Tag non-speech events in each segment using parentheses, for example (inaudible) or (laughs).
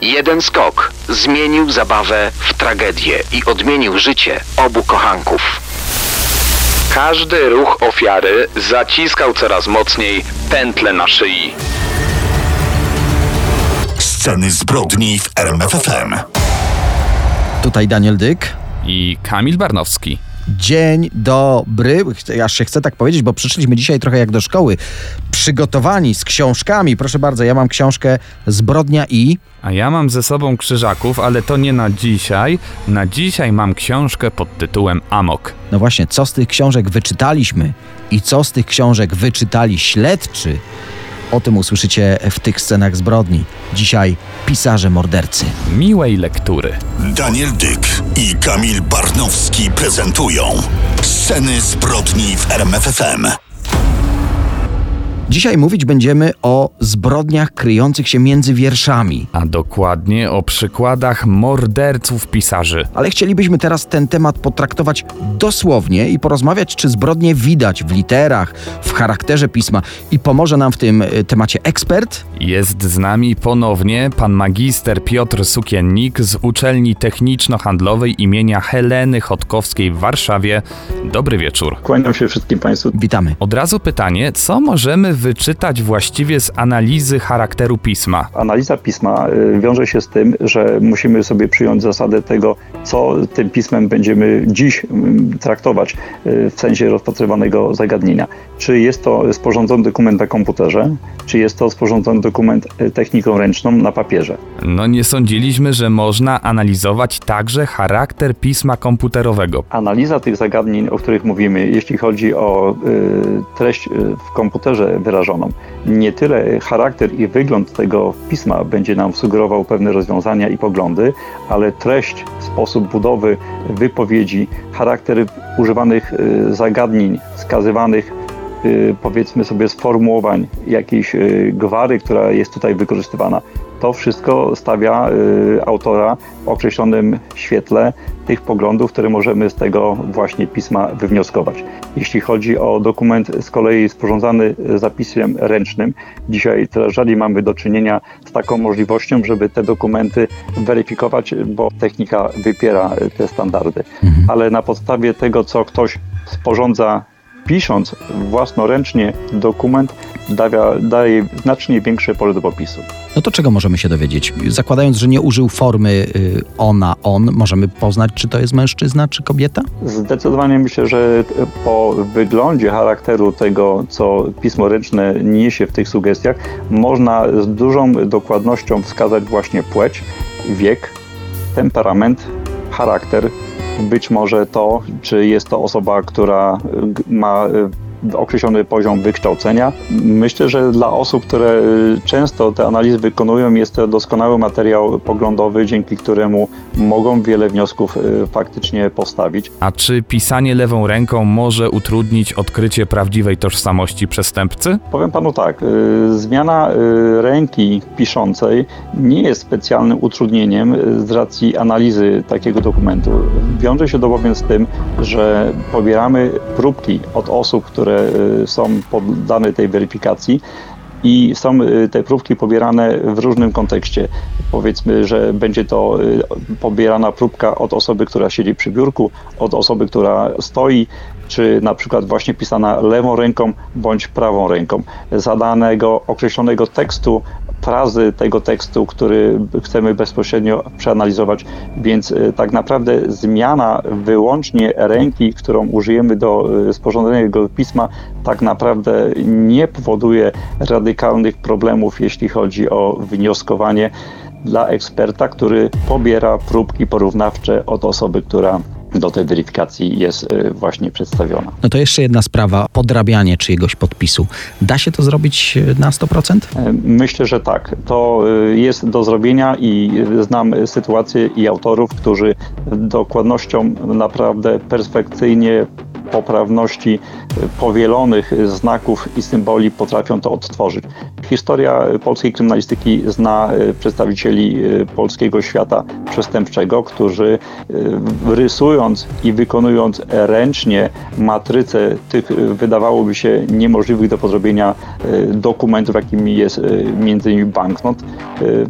Jeden skok zmienił zabawę w tragedię i odmienił życie obu kochanków. Każdy ruch ofiary zaciskał coraz mocniej pętle na szyi. Sceny zbrodni w RMFFM. Tutaj Daniel Dyk. I Kamil Barnowski. Dzień dobry. Aż się chcę tak powiedzieć, bo przyszliśmy dzisiaj trochę jak do szkoły. Przygotowani z książkami. Proszę bardzo, ja mam książkę Zbrodnia i. A ja mam ze sobą krzyżaków, ale to nie na dzisiaj. Na dzisiaj mam książkę pod tytułem Amok. No właśnie, co z tych książek wyczytaliśmy i co z tych książek wyczytali śledczy, o tym usłyszycie w tych scenach zbrodni. Dzisiaj pisarze mordercy. Miłej lektury. Daniel Dyk i Kamil Barnowski prezentują Sceny zbrodni w RMFFM. Dzisiaj mówić będziemy o zbrodniach kryjących się między wierszami. A dokładnie o przykładach morderców pisarzy. Ale chcielibyśmy teraz ten temat potraktować dosłownie i porozmawiać, czy zbrodnie widać w literach, w charakterze pisma. I pomoże nam w tym y, temacie ekspert. Jest z nami ponownie pan magister Piotr Sukiennik z uczelni techniczno-handlowej imienia Heleny Chodkowskiej w Warszawie. Dobry wieczór. Kłaniam się wszystkim Państwu. Witamy. Od razu pytanie, co możemy wyczytać właściwie z analizy charakteru pisma? Analiza pisma y, wiąże się z tym, że musimy sobie przyjąć zasadę tego, co tym pismem będziemy dziś mm, traktować y, w sensie rozpatrywanego zagadnienia. Czy jest to sporządzony dokument na komputerze, czy jest to sporządzony dokument y, techniką ręczną na papierze. No nie sądziliśmy, że można analizować także charakter pisma komputerowego. Analiza tych zagadnień, o których mówimy, jeśli chodzi o y, treść y, w komputerze wyrażoną, nie tyle charakter i wygląd tego pisma będzie nam sugerował pewne rozwiązania i poglądy, ale treść, sposób budowy wypowiedzi, charakter używanych y, zagadnień, wskazywanych powiedzmy sobie sformułowań, jakiejś y, gwary, która jest tutaj wykorzystywana. To wszystko stawia y, autora w określonym świetle tych poglądów, które możemy z tego właśnie pisma wywnioskować. Jeśli chodzi o dokument z kolei sporządzany zapisem ręcznym, dzisiaj coraz rzadziej mamy do czynienia z taką możliwością, żeby te dokumenty weryfikować, bo technika wypiera te standardy. Ale na podstawie tego, co ktoś sporządza pisząc własnoręcznie dokument, daje, daje znacznie większe pole do popisu. No to czego możemy się dowiedzieć? Zakładając, że nie użył formy y, ona, on, możemy poznać, czy to jest mężczyzna, czy kobieta? Zdecydowanie myślę, że po wyglądzie charakteru tego, co pismo ręczne niesie w tych sugestiach, można z dużą dokładnością wskazać właśnie płeć, wiek, temperament, charakter, być może to, czy jest to osoba, która y, ma y, określony poziom wykształcenia. Myślę, że dla osób, które y, często te analizy wykonują, jest to doskonały materiał poglądowy, dzięki któremu mogą wiele wniosków faktycznie postawić. A czy pisanie lewą ręką może utrudnić odkrycie prawdziwej tożsamości przestępcy? Powiem panu tak, zmiana ręki piszącej nie jest specjalnym utrudnieniem z racji analizy takiego dokumentu. Wiąże się to bowiem z tym, że pobieramy próbki od osób, które są poddane tej weryfikacji i są te próbki pobierane w różnym kontekście. Powiedzmy, że będzie to pobierana próbka od osoby, która siedzi przy biurku, od osoby, która stoi, czy na przykład właśnie pisana lewą ręką bądź prawą ręką. Zadanego określonego tekstu frazy tego tekstu, który chcemy bezpośrednio przeanalizować, więc tak naprawdę zmiana wyłącznie ręki, którą użyjemy do sporządzenia jego pisma, tak naprawdę nie powoduje radykalnych problemów, jeśli chodzi o wnioskowanie dla eksperta, który pobiera próbki porównawcze od osoby, która do tej weryfikacji jest y, właśnie przedstawiona. No to jeszcze jedna sprawa, podrabianie czyjegoś podpisu. Da się to zrobić e, na 100%? E, Myślę, że tak. To y, jest do zrobienia i znam sytuacje i autorów, którzy dokładnością naprawdę perfekcyjnie poprawności powielonych znaków i symboli potrafią to odtworzyć. Historia polskiej kryminalistyki zna y, przedstawicieli y, polskiego świata przestępczego, którzy y, rysując i wykonując ręcznie matrycę tych wydawałoby się niemożliwych do podrobienia dokumentów, jakimi jest między innymi banknot,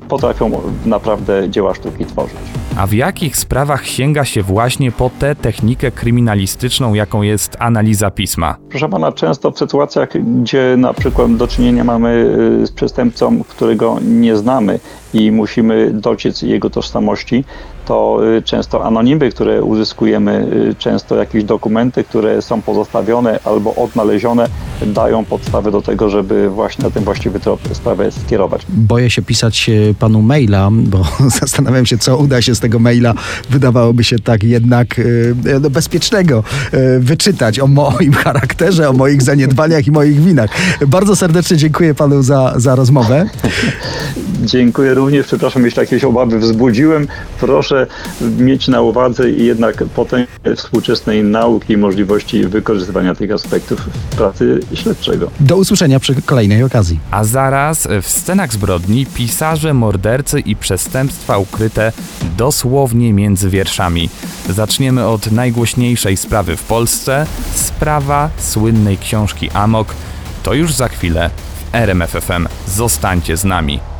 potrafią naprawdę dzieła sztuki tworzyć. A w jakich sprawach sięga się właśnie po tę technikę kryminalistyczną, jaką jest analiza pisma? Proszę pana, często w sytuacjach, gdzie na przykład do czynienia mamy y, z przestępcą, którego nie znamy i musimy dociec jego tożsamości, to y, często anonimy, które uzyskujemy, y, często jakieś dokumenty, które są pozostawione albo odnalezione, dają podstawę do tego, żeby właśnie na ten właściwy trop sprawę skierować. Boję się pisać e, panu maila, bo (laughs) zastanawiam się, co uda się z tego maila, wydawałoby się tak jednak no, bezpiecznego wyczytać o moim charakterze, o moich zaniedbaniach i moich winach. Bardzo serdecznie dziękuję panu za, za rozmowę. (laughs) Dziękuję również. Przepraszam, jeśli jakieś obawy wzbudziłem. Proszę mieć na uwadze jednak potęgę współczesnej nauki i możliwości wykorzystywania tych aspektów w pracy śledczego. Do usłyszenia przy kolejnej okazji. A zaraz w scenach zbrodni pisarze, mordercy i przestępstwa ukryte dosłownie między wierszami. Zaczniemy od najgłośniejszej sprawy w Polsce sprawa słynnej książki Amok. To już za chwilę w RMFFM. Zostańcie z nami.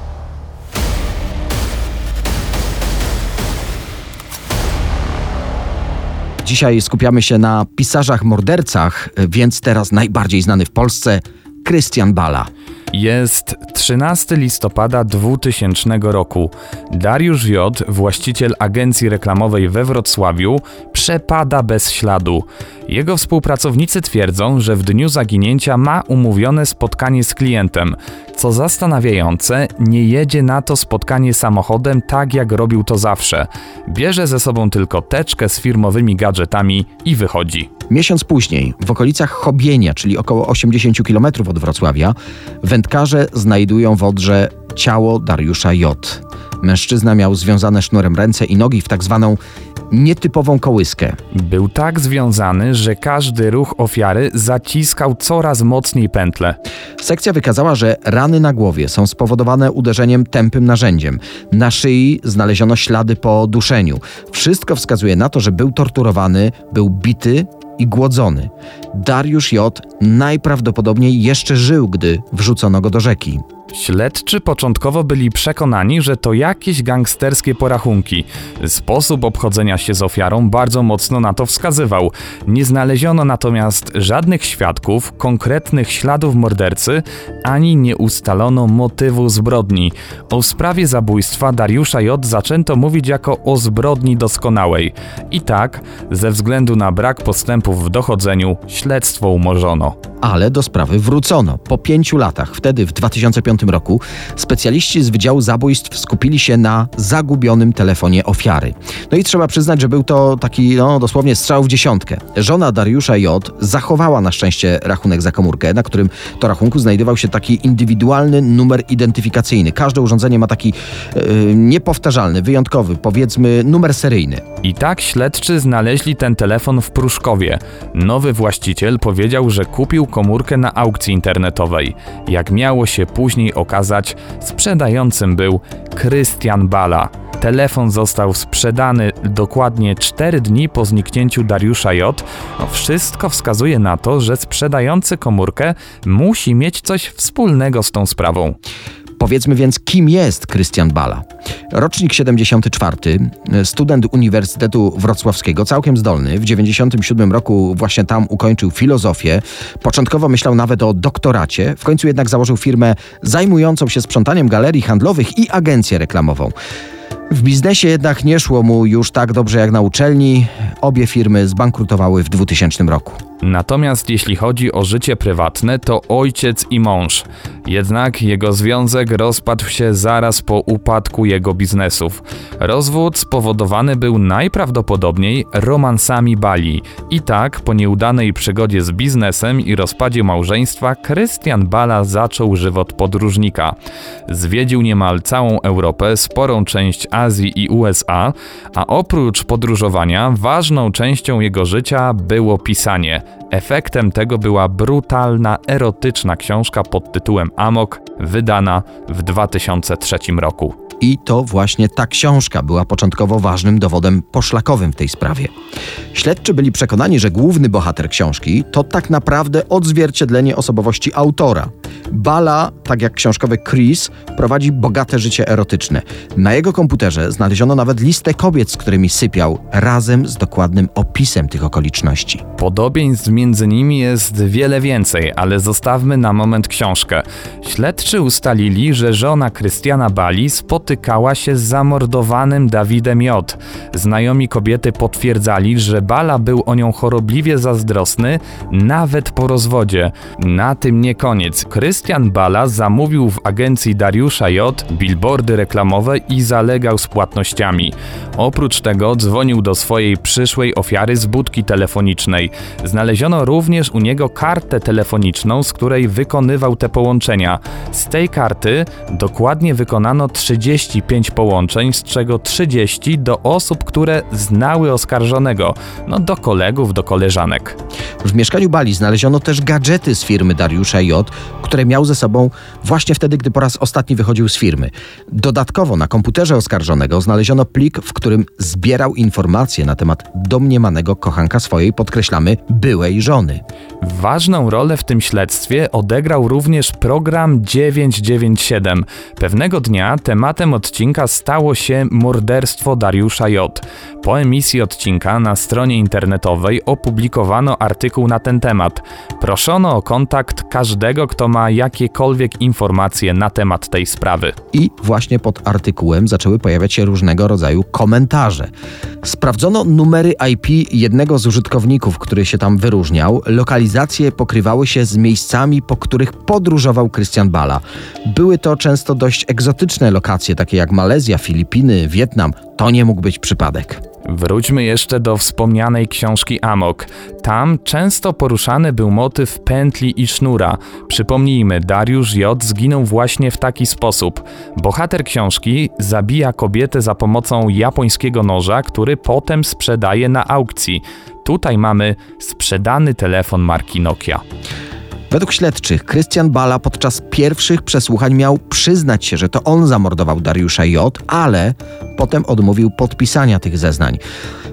Dzisiaj skupiamy się na pisarzach mordercach, więc teraz najbardziej znany w Polsce Krystian Bala. Jest 13 listopada 2000 roku. Dariusz J., właściciel agencji reklamowej we Wrocławiu, przepada bez śladu. Jego współpracownicy twierdzą, że w dniu zaginięcia ma umówione spotkanie z klientem. Co zastanawiające, nie jedzie na to spotkanie samochodem tak jak robił to zawsze. Bierze ze sobą tylko teczkę z firmowymi gadżetami i wychodzi. Miesiąc później, w okolicach Chobienia, czyli około 80 km od Wrocławia, wędkarze znajdują w Odrze ciało Dariusza J. Mężczyzna miał związane sznurem ręce i nogi w tak zwaną nietypową kołyskę. Był tak związany, że każdy ruch ofiary zaciskał coraz mocniej pętle. Sekcja wykazała, że rany na głowie są spowodowane uderzeniem tępym narzędziem. Na szyi znaleziono ślady po duszeniu. Wszystko wskazuje na to, że był torturowany, był bity i głodzony. Dariusz J. najprawdopodobniej jeszcze żył, gdy wrzucono go do rzeki. Śledczy początkowo byli przekonani, że to jakieś gangsterskie porachunki. Sposób obchodzenia się z ofiarą bardzo mocno na to wskazywał. Nie znaleziono natomiast żadnych świadków, konkretnych śladów mordercy, ani nie ustalono motywu zbrodni. O sprawie zabójstwa Dariusza J. zaczęto mówić jako o zbrodni doskonałej. I tak, ze względu na brak postępów w dochodzeniu, śledztwo umorzono. Ale do sprawy wrócono. Po pięciu latach, wtedy w 2005 roku, specjaliści z Wydziału Zabójstw skupili się na zagubionym telefonie ofiary. No i trzeba przyznać, że był to taki, no dosłownie strzał w dziesiątkę. Żona Dariusza J. zachowała na szczęście rachunek za komórkę, na którym to rachunku znajdował się taki indywidualny numer identyfikacyjny. Każde urządzenie ma taki yy, niepowtarzalny, wyjątkowy, powiedzmy numer seryjny. I tak śledczy znaleźli ten telefon w Pruszkowie. Nowy właściciel powiedział, że kupił komórkę na aukcji internetowej. Jak miało się później okazać, sprzedającym był Krystian Bala. Telefon został sprzedany dokładnie 4 dni po zniknięciu Dariusza J. No, wszystko wskazuje na to, że sprzedający komórkę musi mieć coś wspólnego z tą sprawą. Powiedzmy więc, kim jest Krystian Bala. Rocznik 74, student Uniwersytetu Wrocławskiego, całkiem zdolny. W 97 roku właśnie tam ukończył filozofię. Początkowo myślał nawet o doktoracie, w końcu jednak założył firmę zajmującą się sprzątaniem galerii handlowych i agencję reklamową. W biznesie jednak nie szło mu już tak dobrze jak na uczelni. Obie firmy zbankrutowały w 2000 roku. Natomiast jeśli chodzi o życie prywatne, to ojciec i mąż. Jednak jego związek rozpadł się zaraz po upadku jego biznesów. Rozwód spowodowany był najprawdopodobniej romansami Bali. I tak, po nieudanej przygodzie z biznesem i rozpadzie małżeństwa, Krystian Bala zaczął żywot podróżnika. Zwiedził niemal całą Europę, sporą część Azji i USA, a oprócz podróżowania, ważną częścią jego życia było pisanie. Efektem tego była brutalna, erotyczna książka pod tytułem Amok, wydana w 2003 roku. I to właśnie ta książka była początkowo ważnym dowodem poszlakowym w tej sprawie. Śledczy byli przekonani, że główny bohater książki to tak naprawdę odzwierciedlenie osobowości autora. Bala, tak jak książkowy Chris, prowadzi bogate życie erotyczne. Na jego komputerze znaleziono nawet listę kobiet, z którymi sypiał, razem z dokładnym opisem tych okoliczności. Podobieństw między nimi jest wiele więcej, ale zostawmy na moment książkę. Śledczy ustalili, że żona Krystiana Bali spotykała się z zamordowanym Dawidem J. Znajomi kobiety potwierdzali, że Bala był o nią chorobliwie zazdrosny, nawet po rozwodzie. Na tym nie koniec. Krystian Bala zamówił w agencji Dariusza J. billboardy reklamowe i zalegał z płatnościami. Oprócz tego dzwonił do swojej przyszłej ofiary z budki telefonicznej. Znaleziono również u niego kartę telefoniczną, z której wykonywał te połączenia. Z tej karty dokładnie wykonano 35 połączeń, z czego 30 do osób, które znały oskarżonego, no do kolegów, do koleżanek. W mieszkaniu Bali znaleziono też gadżety z firmy Dariusza J., które miał ze sobą właśnie wtedy, gdy po raz ostatni wychodził z firmy. Dodatkowo na komputerze oskarżonego znaleziono plik, w którym zbierał informacje na temat domniemanego kochanka swojej, podkreślamy, byłej żony. Ważną rolę w tym śledztwie odegrał również program 997. Pewnego dnia tematem odcinka stało się morderstwo Dariusza J. Po emisji odcinka na stronie internetowej opublikowano artykuł na ten temat. Proszono o kontakt każdego, kto ma jakiekolwiek informacje na temat tej sprawy. I właśnie pod artykułem zaczęły pojawiać się różnego rodzaju komentarze. Sprawdzono numery IP jednego z użytkowników, który się tam wyróżniał. Lokalizacje pokrywały się z miejscami, po których podróżował Christian Bala. Były to często dość egzotyczne lokacje, takie jak Malezja, Filipiny, Wietnam. To nie mógł być przypadek. Wróćmy jeszcze do wspomnianej książki Amok. Tam często poruszany był motyw pętli i sznura. Przypomnijmy, Dariusz J. zginął właśnie w taki sposób. Bohater książki zabija kobietę za pomocą japońskiego noża, który potem sprzedaje na aukcji. Tutaj mamy sprzedany telefon marki Nokia. Według śledczych Krystian Bala podczas pierwszych przesłuchań miał przyznać się, że to on zamordował Dariusza J., ale potem odmówił podpisania tych zeznań.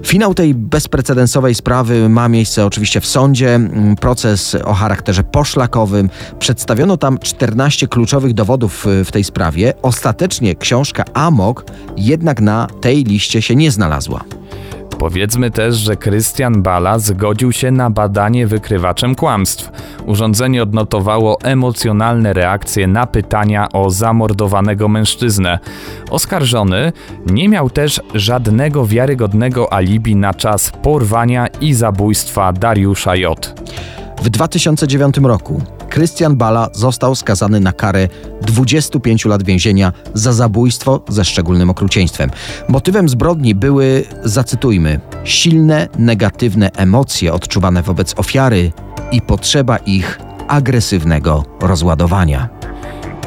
Finał tej bezprecedensowej sprawy ma miejsce oczywiście w sądzie. Proces o charakterze poszlakowym. Przedstawiono tam 14 kluczowych dowodów y, w tej sprawie. Ostatecznie książka Amok jednak na tej liście się nie znalazła. Powiedzmy też, że Krystian Bala zgodził się na badanie wykrywaczem kłamstw. Urządzenie odnotowało emocjonalne reakcje na pytania o zamordowanego mężczyznę. Oskarżony nie miał też żadnego wiarygodnego alibi na czas porwania i zabójstwa Dariusza J. W 2009 roku Krystian Bala został skazany na karę 25 lat więzienia za zabójstwo ze szczególnym okrucieństwem. Motywem zbrodni były, zacytujmy, silne, negatywne emocje odczuwane wobec ofiary i potrzeba ich agresywnego rozładowania.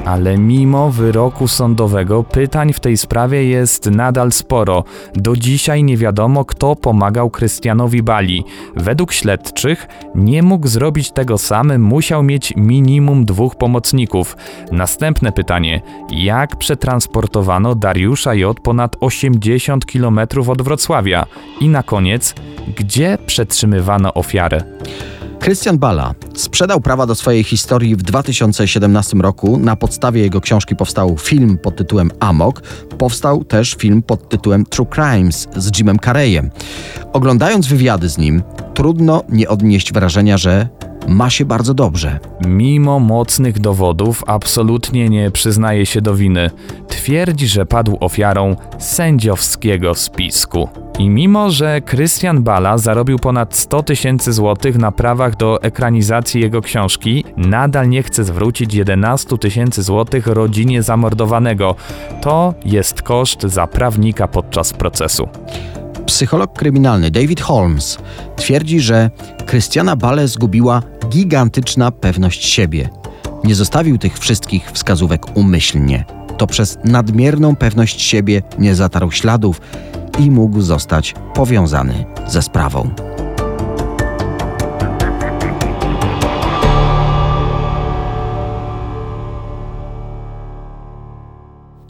Ale mimo wyroku sądowego pytań w tej sprawie jest nadal sporo. Do dzisiaj nie wiadomo, kto pomagał Krystianowi Bali. Według śledczych nie mógł zrobić tego sam, musiał mieć minimum dwóch pomocników. Następne pytanie: jak przetransportowano Dariusza J ponad 80 km od Wrocławia? I na koniec, gdzie przetrzymywano ofiarę? Krystian Bala sprzedał prawa do swojej historii w 2017 roku. Na podstawie jego książki powstał film pod tytułem Amok. Powstał też film pod tytułem True Crimes z Jimem Carreyem. Oglądając wywiady z nim, trudno nie odnieść wrażenia, że ma się bardzo dobrze. Mimo mocnych dowodów, absolutnie nie przyznaje się do winy. Twierdzi, że padł ofiarą sędziowskiego spisku. I mimo, że Christian Bala zarobił ponad 100 tysięcy złotych na prawach do ekranizacji jego książki, nadal nie chce zwrócić 11 tysięcy złotych rodzinie zamordowanego. To jest koszt za prawnika podczas procesu. Psycholog kryminalny David Holmes twierdzi, że Krystiana Bale zgubiła gigantyczna pewność siebie. Nie zostawił tych wszystkich wskazówek umyślnie. To przez nadmierną pewność siebie nie zatarł śladów i mógł zostać powiązany ze sprawą.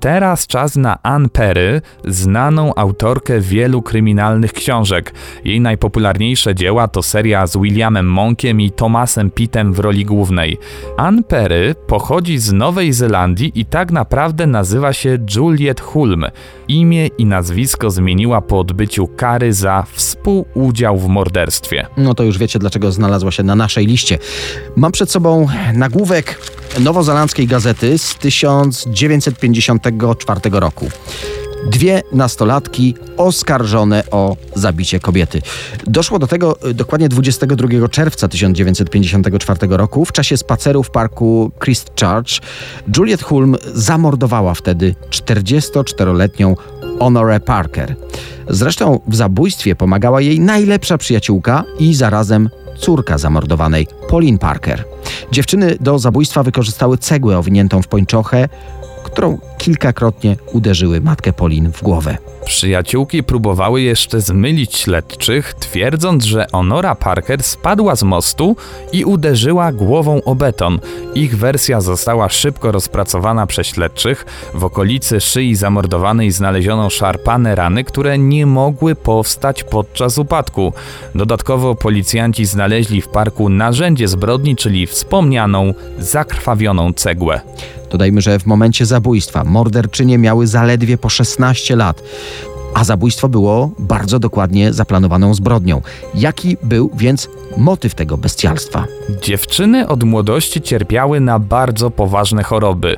Teraz czas na Ann Perry, znaną autorkę wielu kryminalnych książek. Jej najpopularniejsze dzieła to seria z Williamem Monkiem i Thomasem Pittem w roli głównej. Ann Perry pochodzi z Nowej Zelandii i tak naprawdę nazywa się Juliet Hulme. Imię i nazwisko zmieniła po odbyciu kary za współudział w morderstwie. No to już wiecie, dlaczego znalazła się na naszej liście. Mam przed sobą nagłówek nowozelandzkiej gazety z 1954 roku. Dwie nastolatki oskarżone o zabicie kobiety. Doszło do tego y, dokładnie 22 czerwca 1954 roku w czasie spaceru w parku Christchurch. Juliet Hulme zamordowała wtedy 44-letnią Honore Parker. Zresztą w zabójstwie pomagała jej najlepsza przyjaciółka i zarazem córka zamordowanej, Pauline Parker. Dziewczyny do zabójstwa wykorzystały cegłę owiniętą w pończochę, którą kilkakrotnie uderzyły matkę Pauline w głowę. Przyjaciółki próbowały jeszcze zmylić śledczych, twierdząc, że Honora Parker spadła z mostu i uderzyła głową o beton. Ich wersja została szybko rozpracowana przez śledczych. W okolicy szyi zamordowanej znaleziono szarpane rany, które nie mogły powstać podczas upadku. Dodatkowo policjanci znaleźli w parku narzędzie zbrodni, czyli wspomnianą, zakrwawioną cegłę. Dodajmy, że w momencie zabójstwa morderczynie miały zaledwie po 16 lat, a zabójstwo było bardzo dokładnie zaplanowaną zbrodnią. Jaki był więc motyw tego bestialstwa? Dziewczyny od młodości cierpiały na bardzo poważne choroby.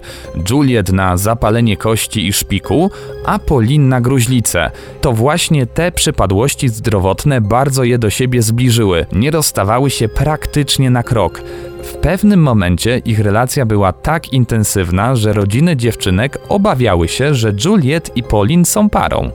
Juliet na zapalenie kości i szpiku, a Pauline na gruźlicę. To właśnie te przypadłości zdrowotne bardzo je do siebie zbliżyły. Nie rozstawały się praktycznie na krok. W pewnym momencie ich relacja była tak intensywna, że rodziny dziewczynek obawiały się, że Juliet i Pauline są parą.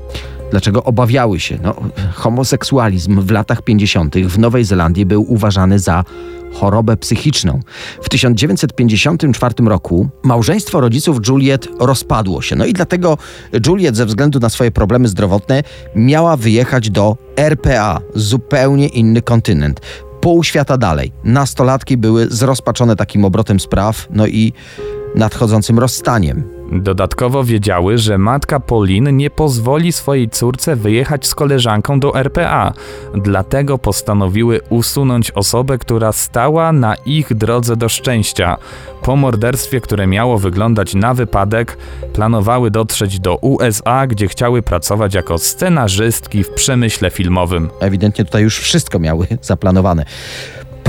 Dlaczego obawiały się? No, homoseksualizm w latach 50. w Nowej Zelandii był uważany za chorobę psychiczną. W 1954 roku małżeństwo rodziców Juliet rozpadło się. No i dlatego Juliet ze względu na swoje problemy zdrowotne miała wyjechać do RPA, zupełnie inny kontynent. Pół świata dalej. Nastolatki były zrozpaczone takim obrotem spraw, no i nadchodzącym rozstaniem. Dodatkowo wiedziały, że matka Pauline nie pozwoli swojej córce wyjechać z koleżanką do RPA, dlatego postanowiły usunąć osobę, która stała na ich drodze do szczęścia. Po morderstwie, które miało wyglądać na wypadek, planowały dotrzeć do USA, gdzie chciały pracować jako scenarzystki w przemyśle filmowym. Ewidentnie tutaj już wszystko miały (laughs) zaplanowane.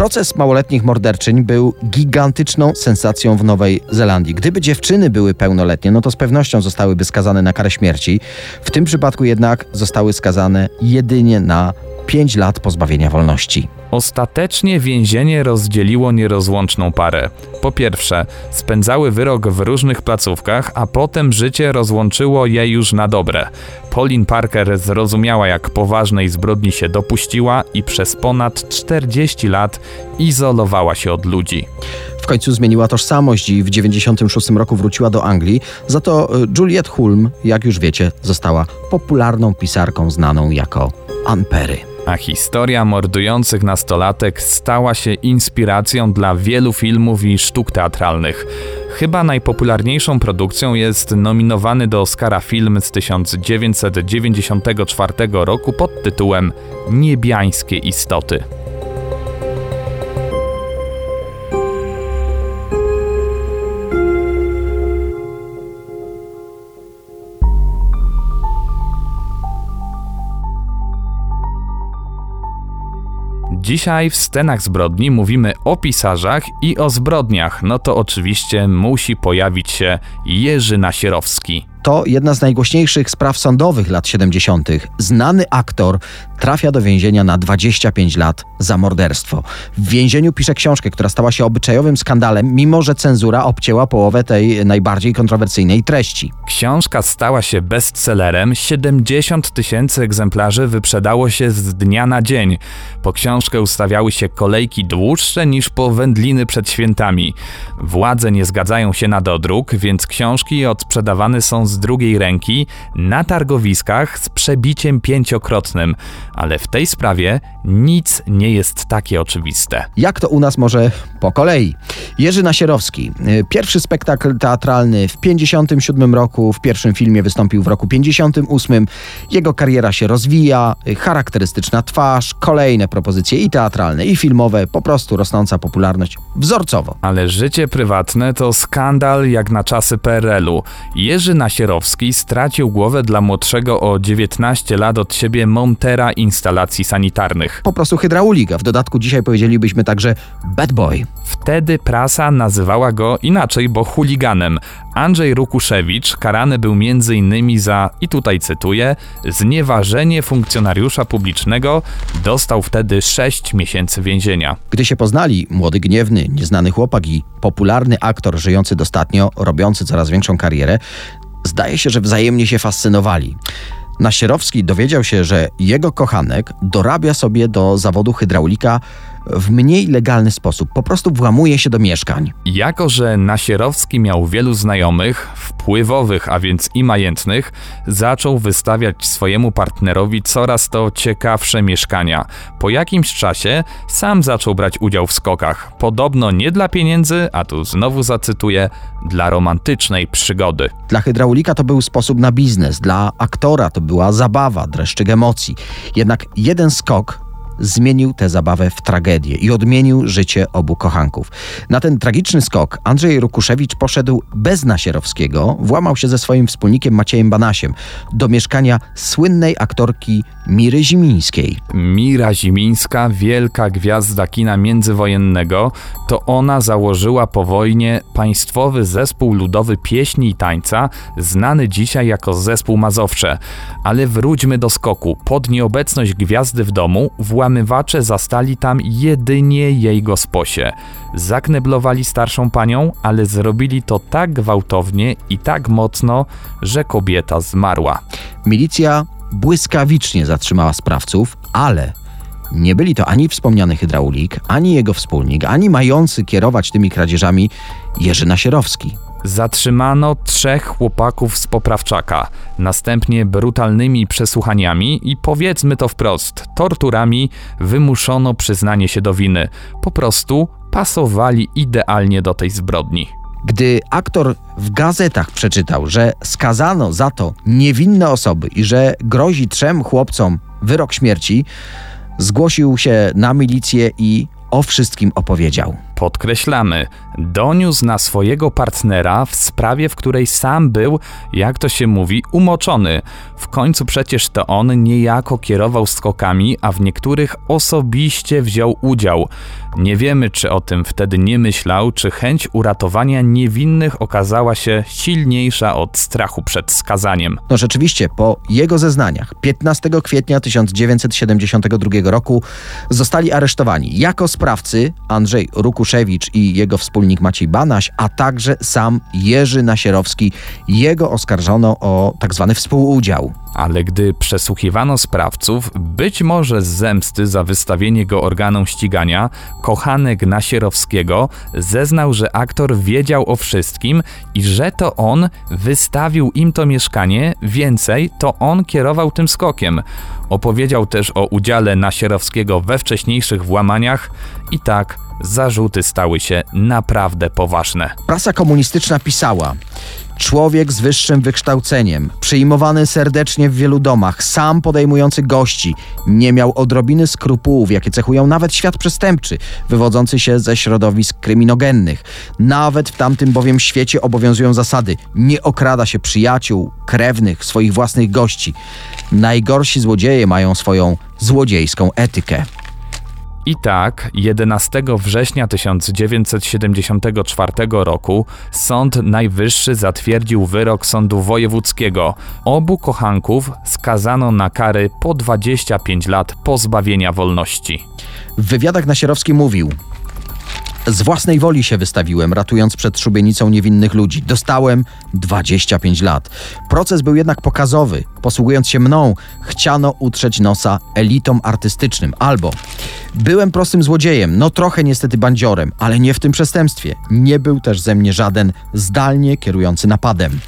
Proces małoletnich morderczyń był gigantyczną sensacją w Nowej Zelandii. Gdyby dziewczyny były pełnoletnie, no to z pewnością zostałyby skazane na karę śmierci. W tym przypadku jednak zostały skazane jedynie na 5 lat pozbawienia wolności. Ostatecznie więzienie rozdzieliło nierozłączną parę. Po pierwsze, spędzały wyrok w różnych placówkach, a potem życie rozłączyło je już na dobre. Pauline Parker zrozumiała, jak poważnej zbrodni się dopuściła i przez ponad 40 lat izolowała się od ludzi. W końcu zmieniła tożsamość i w 96 roku wróciła do Anglii. Za to y, Juliet Hulme, jak już wiecie, została popularną pisarką znaną jako Ann Perry. A historia mordujących nastolatek stała się inspiracją dla wielu filmów i sztuk teatralnych. Chyba najpopularniejszą produkcją jest nominowany do Oscara film z 1994 roku pod tytułem Niebiańskie istoty. Dzisiaj w scenach zbrodni mówimy o pisarzach i o zbrodniach. No to oczywiście musi pojawić się Jerzy Nasierowski. To jedna z najgłośniejszych spraw sądowych lat 70. Znany aktor trafia do więzienia na 25 lat za morderstwo. W więzieniu pisze książkę, która stała się obyczajowym skandalem, mimo że cenzura obcięła połowę tej najbardziej kontrowersyjnej treści. Książka stała się bestsellerem, 70 tysięcy egzemplarzy wyprzedało się z dnia na dzień. Po książkę ustawiały się kolejki dłuższe niż po wędliny przed świętami. Władze nie zgadzają się na dodruk, więc książki odsprzedawane są z drugiej ręki na targowiskach z przebiciem pięciokrotnym. Ale w tej sprawie nic nie jest takie oczywiste. Jak to u nas może po kolei? Jerzy Nasierowski. Pierwszy spektakl teatralny w 57 roku, w pierwszym filmie wystąpił w roku 58. Jego kariera się rozwija, charakterystyczna twarz, kolejne propozycje i teatralne, i filmowe, po prostu rosnąca popularność wzorcowo. Ale życie prywatne to skandal jak na czasy PRL-u. Jerzy Nasierowski stracił głowę dla młodszego o 19 lat od siebie montera instalacji sanitarnych. Po prostu hydraulika. W dodatku dzisiaj powiedzielibyśmy także bad boy. Wtedy prasa nazywała go inaczej, bo chuliganem. Andrzej Rukuszewicz karany był m.in. za, i tutaj cytuję, znieważenie funkcjonariusza publicznego, dostał wtedy 6 miesięcy więzienia. Gdy się poznali, młody, gniewny, nieznany chłopak i popularny aktor żyjący dostatnio, robiący coraz większą karierę, zdaje się, że wzajemnie się fascynowali. Nasierowski dowiedział się, że jego kochanek dorabia sobie do zawodu hydraulika w mniej legalny sposób. Po prostu włamuje się do mieszkań. Jako, że Nasierowski miał wielu znajomych, wpływowych, a więc i majętnych, zaczął wystawiać swojemu partnerowi coraz to ciekawsze mieszkania. Po jakimś czasie sam zaczął brać udział w skokach. Podobno nie dla pieniędzy, a tu znowu zacytuję, dla romantycznej przygody. Dla hydraulika to był sposób na biznes, dla aktora to była zabawa, dreszczyk emocji. Jednak jeden skok zmienił tę zabawę w tragedię i odmienił życie obu kochanków. Na ten tragiczny skok Andrzej Rukuszewicz poszedł bez Nasierowskiego, włamał się ze swoim wspólnikiem Maciejem Banasiem do mieszkania słynnej aktorki Miry Zimińskiej. Mira Zimińska, wielka gwiazda kina międzywojennego, to ona założyła po wojnie Państwowy Zespół Ludowy Pieśni i Tańca, znany dzisiaj jako Zespół Mazowsze. Ale wróćmy do skoku. Pod nieobecność gwiazdy w domu włamywacze zastali tam jedynie jej gosposie. Zakneblowali starszą panią, ale zrobili to tak gwałtownie i tak mocno, że kobieta zmarła. Milicja błyskawicznie zatrzymała sprawców, ale nie byli to ani wspomniany hydraulik, ani jego wspólnik, ani mający kierować tymi kradzieżami Jerzy Nasierowski. Zatrzymano trzech chłopaków z poprawczaka, następnie brutalnymi przesłuchaniami i powiedzmy to wprost, torturami wymuszono przyznanie się do winy. Po prostu pasowali idealnie do tej zbrodni. Gdy aktor w gazetach przeczytał, że skazano za to niewinne osoby i że grozi trzem chłopcom wyrok śmierci, zgłosił się na milicję i o wszystkim opowiedział. Podkreślamy, doniósł na swojego partnera w sprawie, w której sam był, jak to się mówi, umoczony. W końcu przecież to on niejako kierował skokami, a w niektórych osobiście wziął udział. Nie wiemy, czy o tym wtedy nie myślał, czy chęć uratowania niewinnych okazała się silniejsza od strachu przed skazaniem. No rzeczywiście, po jego zeznaniach 15 kwietnia 1972 roku zostali aresztowani jako sprawcy Andrzej I jego wspólnik Maciej Banaś, a także sam Jerzy Nasierowski. Jego oskarżono o tak zwany współudział. Ale gdy przesłuchiwano sprawców, być może z zemsty za wystawienie go organom ścigania, kochanek Nasierowskiego zeznał, że aktor wiedział o wszystkim i że to on wystawił im to mieszkanie, więcej to on kierował tym skokiem. Opowiedział też o udziale Nasierowskiego we wcześniejszych włamaniach i tak zarzuty stały się naprawdę poważne. Prasa komunistyczna pisała: Człowiek z wyższym wykształceniem, przyjmowany serdecznie w wielu domach, sam podejmujący gości, nie miał odrobiny skrupułów, jakie cechują nawet świat przestępczy, wywodzący się ze środowisk kryminogennych. Nawet w tamtym bowiem świecie obowiązują zasady: nie okrada się przyjaciół, krewnych, swoich własnych gości. Najgorsi złodzieje mają swoją złodziejską etykę. I tak 11 września 1974 roku Sąd Najwyższy zatwierdził wyrok Sądu Wojewódzkiego. Obu kochanków skazano na kary po 25 lat pozbawienia wolności. W wywiadach Nasierowski mówił: Z własnej woli się wystawiłem, ratując przed szubienicą niewinnych ludzi. Dostałem 25 lat. Proces był jednak pokazowy. Posługując się mną, chciano utrzeć nosa elitom artystycznym. Albo byłem prostym złodziejem, no trochę niestety bandziorem, ale nie w tym przestępstwie. Nie był też ze mnie żaden zdalnie kierujący napadem.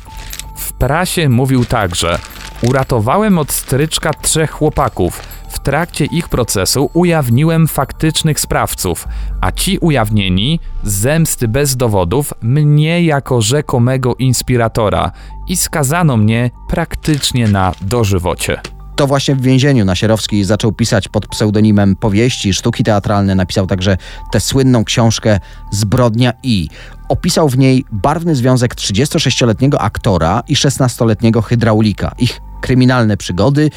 W prasie mówił także: Uratowałem od stryczka trzech chłopaków. W trakcie ich procesu ujawniłem faktycznych sprawców, a ci ujawnieni, zemsty bez dowodów, mnie jako rzekomego inspiratora i skazano mnie praktycznie na dożywocie. To właśnie w więzieniu Nasierowski zaczął pisać pod pseudonimem powieści, sztuki teatralne. Napisał także tę słynną książkę Zbrodnia i. Opisał w niej barwny związek 36-letniego aktora i 16-letniego hydraulika. Ich kryminalne przygody,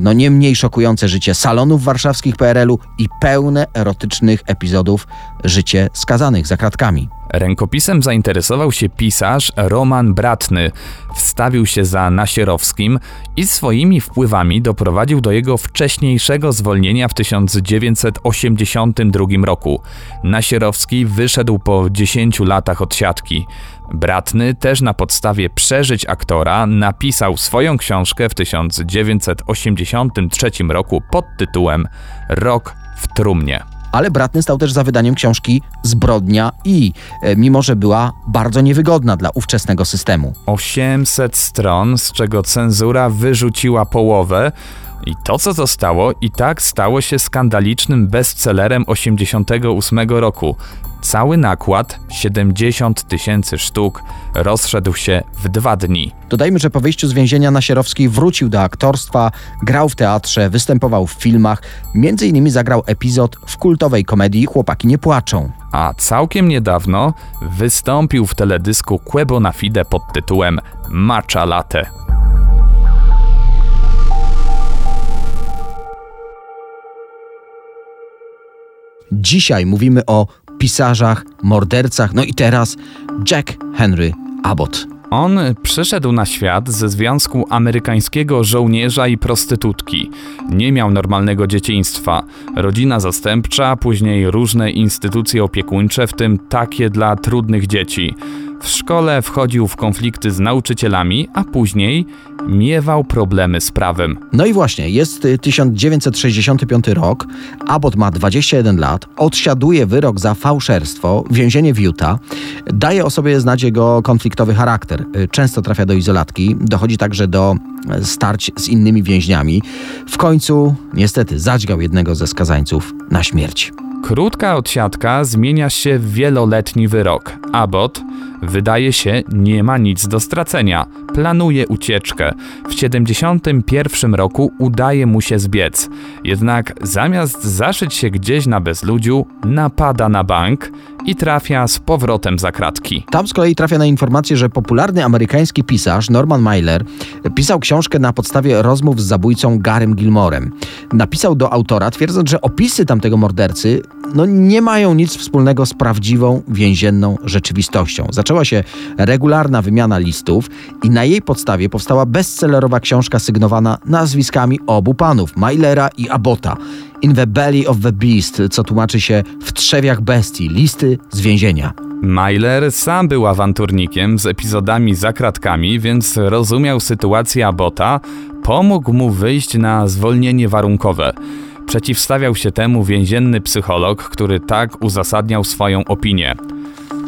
no nie mniej szokujące życie salonów warszawskich PRL-u i pełne erotycznych epizodów życie skazanych za kratkami. Rękopisem zainteresował się pisarz Roman Bratny. Wstawił się za Nasierowskim i swoimi wpływami doprowadził do jego wcześniejszego zwolnienia w 1982 roku. Nasierowski wyszedł po 10 latach odsiadki. Bratny też na podstawie przeżyć aktora napisał swoją książkę w 1983 roku pod tytułem Rok w trumnie ale Bratny stał też za wydaniem książki Zbrodnia i, e, mimo że była bardzo niewygodna dla ówczesnego systemu. 800 stron, z czego cenzura wyrzuciła połowę. I to, co zostało, i tak stało się skandalicznym bestsellerem 88 roku. Cały nakład, 70 tysięcy sztuk, rozszedł się w dwa dni. Dodajmy, że po wyjściu z więzienia Nasierowski wrócił do aktorstwa, grał w teatrze, występował w filmach, między innymi zagrał epizod w kultowej komedii Chłopaki nie płaczą. A całkiem niedawno wystąpił w teledysku Quebo na Fide pod tytułem Matcha Latte. Dzisiaj mówimy o pisarzach, mordercach, no i teraz Jack Henry Abbott. On przyszedł na świat ze związku amerykańskiego żołnierza i prostytutki. Nie miał normalnego dzieciństwa. Rodzina zastępcza, później różne instytucje opiekuńcze, w tym takie dla trudnych dzieci. W szkole wchodził w konflikty z nauczycielami, a później miewał problemy z prawem. No i właśnie, jest 1965 rok, Abbott ma 21 lat, odsiaduje wyrok za fałszerstwo, więzienie w Utah, daje o sobie znać jego konfliktowy charakter. Często trafia do izolatki, dochodzi także do starć z innymi więźniami. W końcu, niestety, zadźgał jednego ze skazańców na śmierć. Krótka odsiadka zmienia się w wieloletni wyrok. Abbott, wydaje się, nie ma nic do stracenia. Planuje ucieczkę. W 71 roku udaje mu się zbiec. Jednak zamiast zaszyć się gdzieś na bezludziu, napada na bank i trafia z powrotem za kratki. Tam z kolei trafia na informację, że popularny amerykański pisarz Norman Mailer pisał książkę na podstawie rozmów z zabójcą Garym Gilmorem. Napisał do autora, twierdząc, że opisy tamtego mordercy no, nie mają nic wspólnego z prawdziwą więzienną rzeczywistością. Zaczęła się regularna wymiana listów i na jej podstawie powstała bestsellerowa książka sygnowana nazwiskami obu panów, Mailera i Abota. In the Belly of the Beast, co tłumaczy się w trzewiach bestii, listy z więzienia. Myler sam był awanturnikiem z epizodami za kratkami, więc rozumiał sytuację Abota, pomógł mu wyjść na zwolnienie warunkowe. Przeciwstawiał się temu więzienny psycholog, który tak uzasadniał swoją opinię.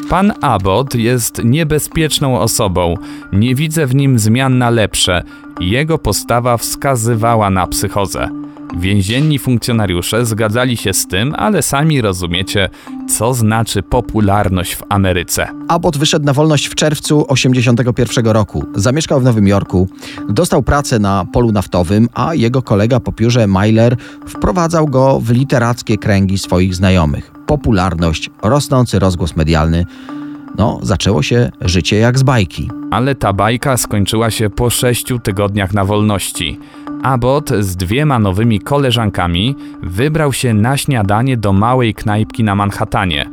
Pan Abbott jest niebezpieczną osobą. Nie widzę w nim zmian na lepsze. Jego postawa wskazywała na psychozę. Więzienni funkcjonariusze zgadzali się z tym, ale sami rozumiecie, co znaczy popularność w Ameryce. Abbott wyszedł na wolność w czerwcu 1981 roku. Zamieszkał w Nowym Jorku, dostał pracę na polu naftowym, a jego kolega po piórze Myler wprowadzał go w literackie kręgi swoich znajomych. Popularność, rosnący rozgłos medialny no, zaczęło się życie jak z bajki. Ale ta bajka skończyła się po sześciu tygodniach na wolności. Abbott z dwiema nowymi koleżankami wybrał się na śniadanie do małej knajpki na Manhattanie.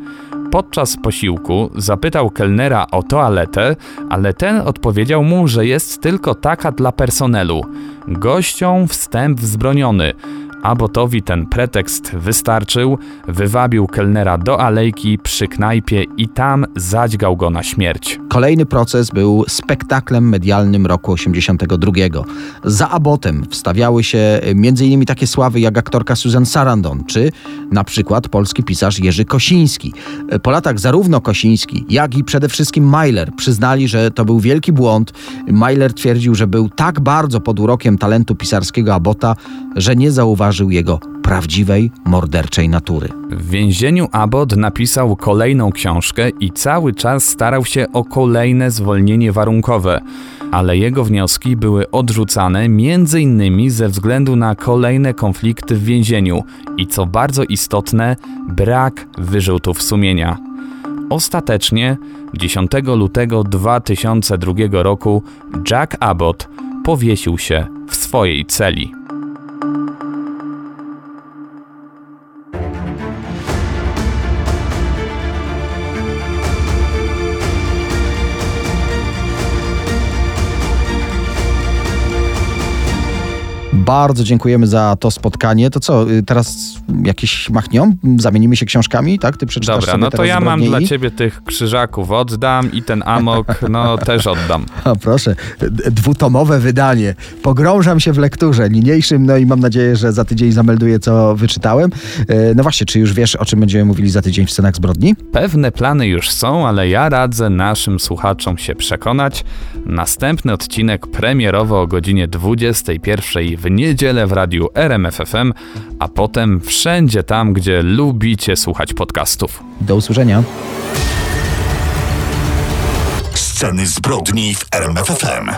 Podczas posiłku zapytał kelnera o toaletę, ale ten odpowiedział mu, że jest tylko taka dla personelu. Gościom wstęp wzbroniony. Abbottowi ten pretekst wystarczył, wywabił kelnera do alejki przy knajpie i tam zadźgał go na śmierć. Kolejny proces był spektaklem medialnym roku 82. Za Abbottem wstawiały się m.in. takie sławy jak aktorka Susan Sarandon, czy na przykład polski pisarz Jerzy Kosiński. Po latach zarówno Kosiński, jak i przede wszystkim Mailer przyznali, że to był wielki błąd. Mailer twierdził, że był tak bardzo pod urokiem talentu pisarskiego Abbotta, że nie zauważył jego prawdziwej, morderczej natury. W więzieniu Abbott napisał kolejną książkę i cały czas starał się o kolejne zwolnienie warunkowe, ale jego wnioski były odrzucane innymi ze względu na kolejne konflikty w więzieniu i co bardzo istotne, brak wyrzutów sumienia. Ostatecznie 10 lutego 2002 roku Jack Abbott powiesił się w swojej celi. Bardzo dziękujemy za to spotkanie. To co, y, teraz jakieś machnią? Zamienimy się książkami, tak? Ty przeczytasz Dobra, no to ja mam dla ciebie tych krzyżaków oddam i ten amok, no (laughs) też oddam. A proszę, dwutomowe wydanie. Pogrążam się w lekturze niniejszym, no i mam nadzieję, że za tydzień zamelduję, co wyczytałem. E, No właśnie, czy już wiesz, o czym będziemy mówili za tydzień w scenach zbrodni? Pewne plany już są, ale ja radzę naszym słuchaczom się przekonać. Następny odcinek premierowo o godzinie 21 w niedzielę w radiu RMFFM, a potem wszędzie tam, gdzie lubicie słuchać podcastów. Do usłyszenia. Sceny zbrodni w RMFFM.